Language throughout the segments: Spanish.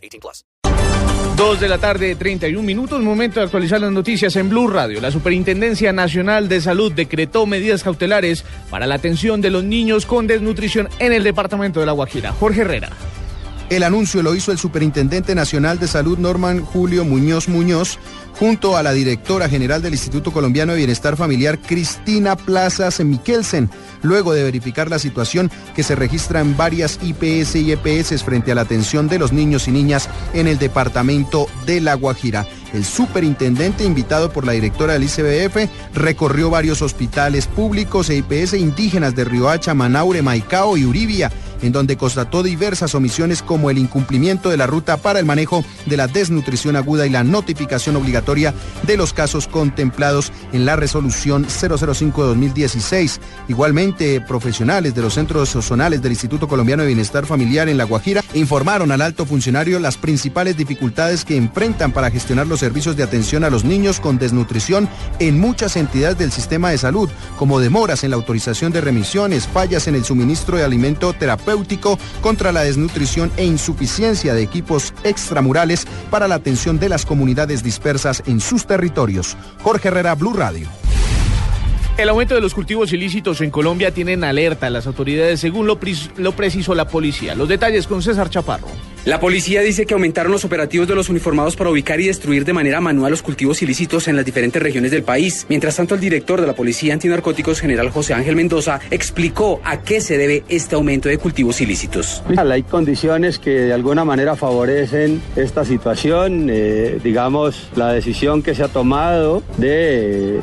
18 plus. Dos de la tarde, 31 minutos. Momento de actualizar las noticias en Blue Radio. La Superintendencia Nacional de Salud decretó medidas cautelares para la atención de los niños con desnutrición en el departamento de La Guajira. Jorge Herrera. El anuncio lo hizo el Superintendente Nacional de Salud Norman Julio Muñoz Muñoz junto a la directora general del Instituto Colombiano de Bienestar Familiar Cristina Plazas Miquelsen, luego de verificar la situación que se registra en varias IPS y EPS frente a la atención de los niños y niñas en el departamento de La Guajira. El superintendente, invitado por la directora del ICBF, recorrió varios hospitales públicos e IPS indígenas de Riohacha, Manaure, Maicao y Uribia en donde constató diversas omisiones como el incumplimiento de la ruta para el manejo de la desnutrición aguda y la notificación obligatoria de los casos contemplados en la resolución 005-2016. Igualmente, profesionales de los centros zonales del Instituto Colombiano de Bienestar Familiar en La Guajira informaron al alto funcionario las principales dificultades que enfrentan para gestionar los servicios de atención a los niños con desnutrición en muchas entidades del sistema de salud, como demoras en la autorización de remisiones, fallas en el suministro de alimento terapéutico, contra la desnutrición e insuficiencia de equipos extramurales para la atención de las comunidades dispersas en sus territorios. Jorge Herrera, Blue Radio. El aumento de los cultivos ilícitos en Colombia tienen alerta a las autoridades según lo, lo precisó la policía. Los detalles con César Chaparro. La policía dice que aumentaron los operativos de los uniformados para ubicar y destruir de manera manual los cultivos ilícitos en las diferentes regiones del país. Mientras tanto, el director de la Policía Antinarcóticos, general José Ángel Mendoza, explicó a qué se debe este aumento de cultivos ilícitos. Hay condiciones que de alguna manera favorecen esta situación. Eh, digamos, la decisión que se ha tomado de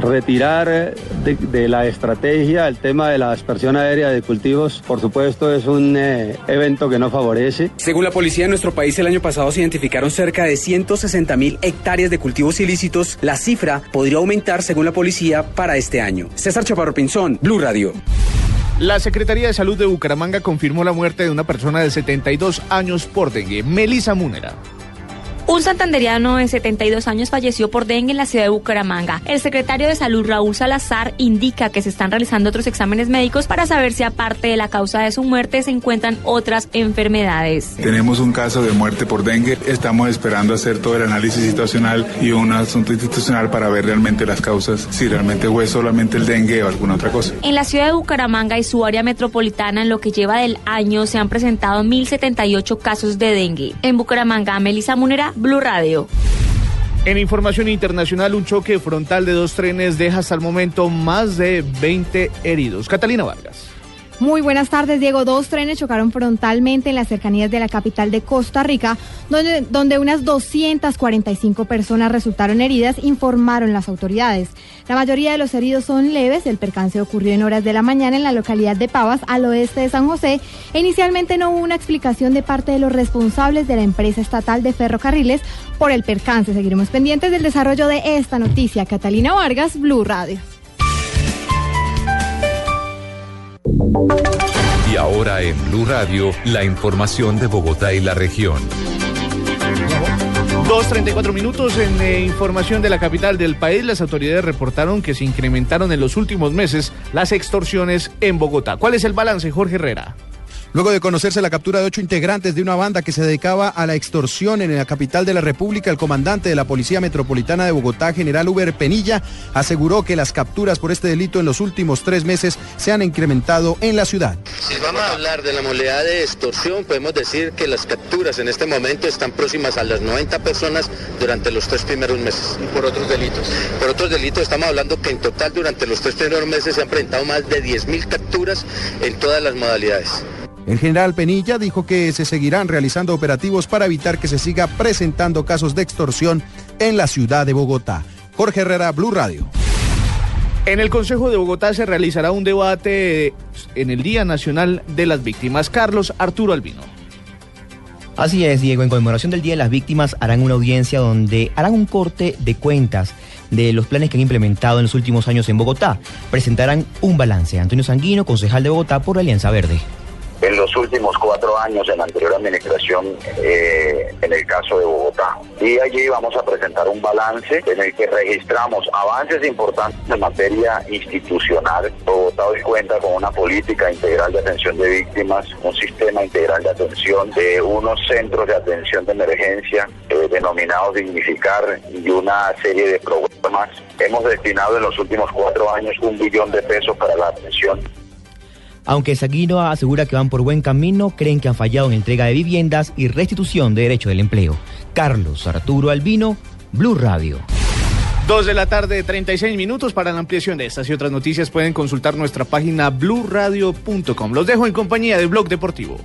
retirar de, de, la estrategia el tema de la aspersión aérea de cultivos, por supuesto, es un eh, evento que no favorece. Según la policía de nuestro país, el año pasado se identificaron cerca de 160 mil hectáreas de cultivos ilícitos. La cifra podría aumentar, según la policía, para este año. César Chaparro Pinzón, Blue Radio. La Secretaría de Salud de Bucaramanga confirmó la muerte de una persona de 72 años por dengue, Melisa Múnera. Un santanderiano de 72 años falleció por dengue en la ciudad de Bucaramanga. El secretario de Salud, Raúl Salazar, indica que se están realizando otros exámenes médicos para saber si aparte de la causa de su muerte se encuentran otras enfermedades. Tenemos un caso de muerte por dengue. Estamos esperando hacer todo el análisis situacional y un asunto institucional para ver realmente las causas, si realmente fue solamente el dengue o alguna otra cosa. En la ciudad de Bucaramanga y su área metropolitana, en lo que lleva del año, se han presentado 1.078 casos de dengue. En Bucaramanga, Melissa Munera, Blue Radio. En información internacional, un choque frontal de dos trenes deja hasta el momento más de 20 heridos. Catalina Vargas. Muy buenas tardes, Diego. Dos trenes chocaron frontalmente en las cercanías de la capital de Costa Rica, donde, donde unas 245 personas resultaron heridas, informaron las autoridades. La mayoría de los heridos son leves. El percance ocurrió en horas de la mañana en la localidad de Pavas, al oeste de San José. Inicialmente no hubo una explicación de parte de los responsables de la empresa estatal de ferrocarriles por el percance. Seguiremos pendientes del desarrollo de esta noticia. Catalina Vargas, Blue Radio. Y ahora en Blue Radio, la información de Bogotá y la región. 2.34 minutos en eh, información de la capital del país. Las autoridades reportaron que se incrementaron en los últimos meses las extorsiones en Bogotá. ¿Cuál es el balance, Jorge Herrera? Luego de conocerse la captura de ocho integrantes de una banda que se dedicaba a la extorsión en la capital de la República, el comandante de la Policía Metropolitana de Bogotá, general Uber Penilla, aseguró que las capturas por este delito en los últimos tres meses se han incrementado en la ciudad. Si vamos a hablar de la modalidad de extorsión, podemos decir que las capturas en este momento están próximas a las 90 personas durante los tres primeros meses. ¿Y por otros delitos? Por otros delitos estamos hablando que en total durante los tres primeros meses se han presentado más de 10.000 capturas en todas las modalidades. El general Penilla dijo que se seguirán realizando operativos para evitar que se siga presentando casos de extorsión en la ciudad de Bogotá. Jorge Herrera, Blue Radio. En el Consejo de Bogotá se realizará un debate en el Día Nacional de las Víctimas. Carlos Arturo Albino. Así es, Diego. En conmemoración del Día de las Víctimas harán una audiencia donde harán un corte de cuentas de los planes que han implementado en los últimos años en Bogotá. Presentarán un balance. Antonio Sanguino, concejal de Bogotá por la Alianza Verde en los últimos cuatro años en la anterior administración eh, en el caso de Bogotá. Y allí vamos a presentar un balance en el que registramos avances importantes en materia institucional. Bogotá hoy cuenta con una política integral de atención de víctimas, un sistema integral de atención, de unos centros de atención de emergencia eh, denominados Dignificar y una serie de programas. Hemos destinado en los últimos cuatro años un billón de pesos para la atención aunque Saguino asegura que van por buen camino, creen que han fallado en entrega de viviendas y restitución de derecho del empleo. Carlos Arturo Albino, Blue Radio. Dos de la tarde, 36 minutos. Para la ampliación de estas y otras noticias pueden consultar nuestra página bluradio.com. Los dejo en compañía del Blog Deportivo.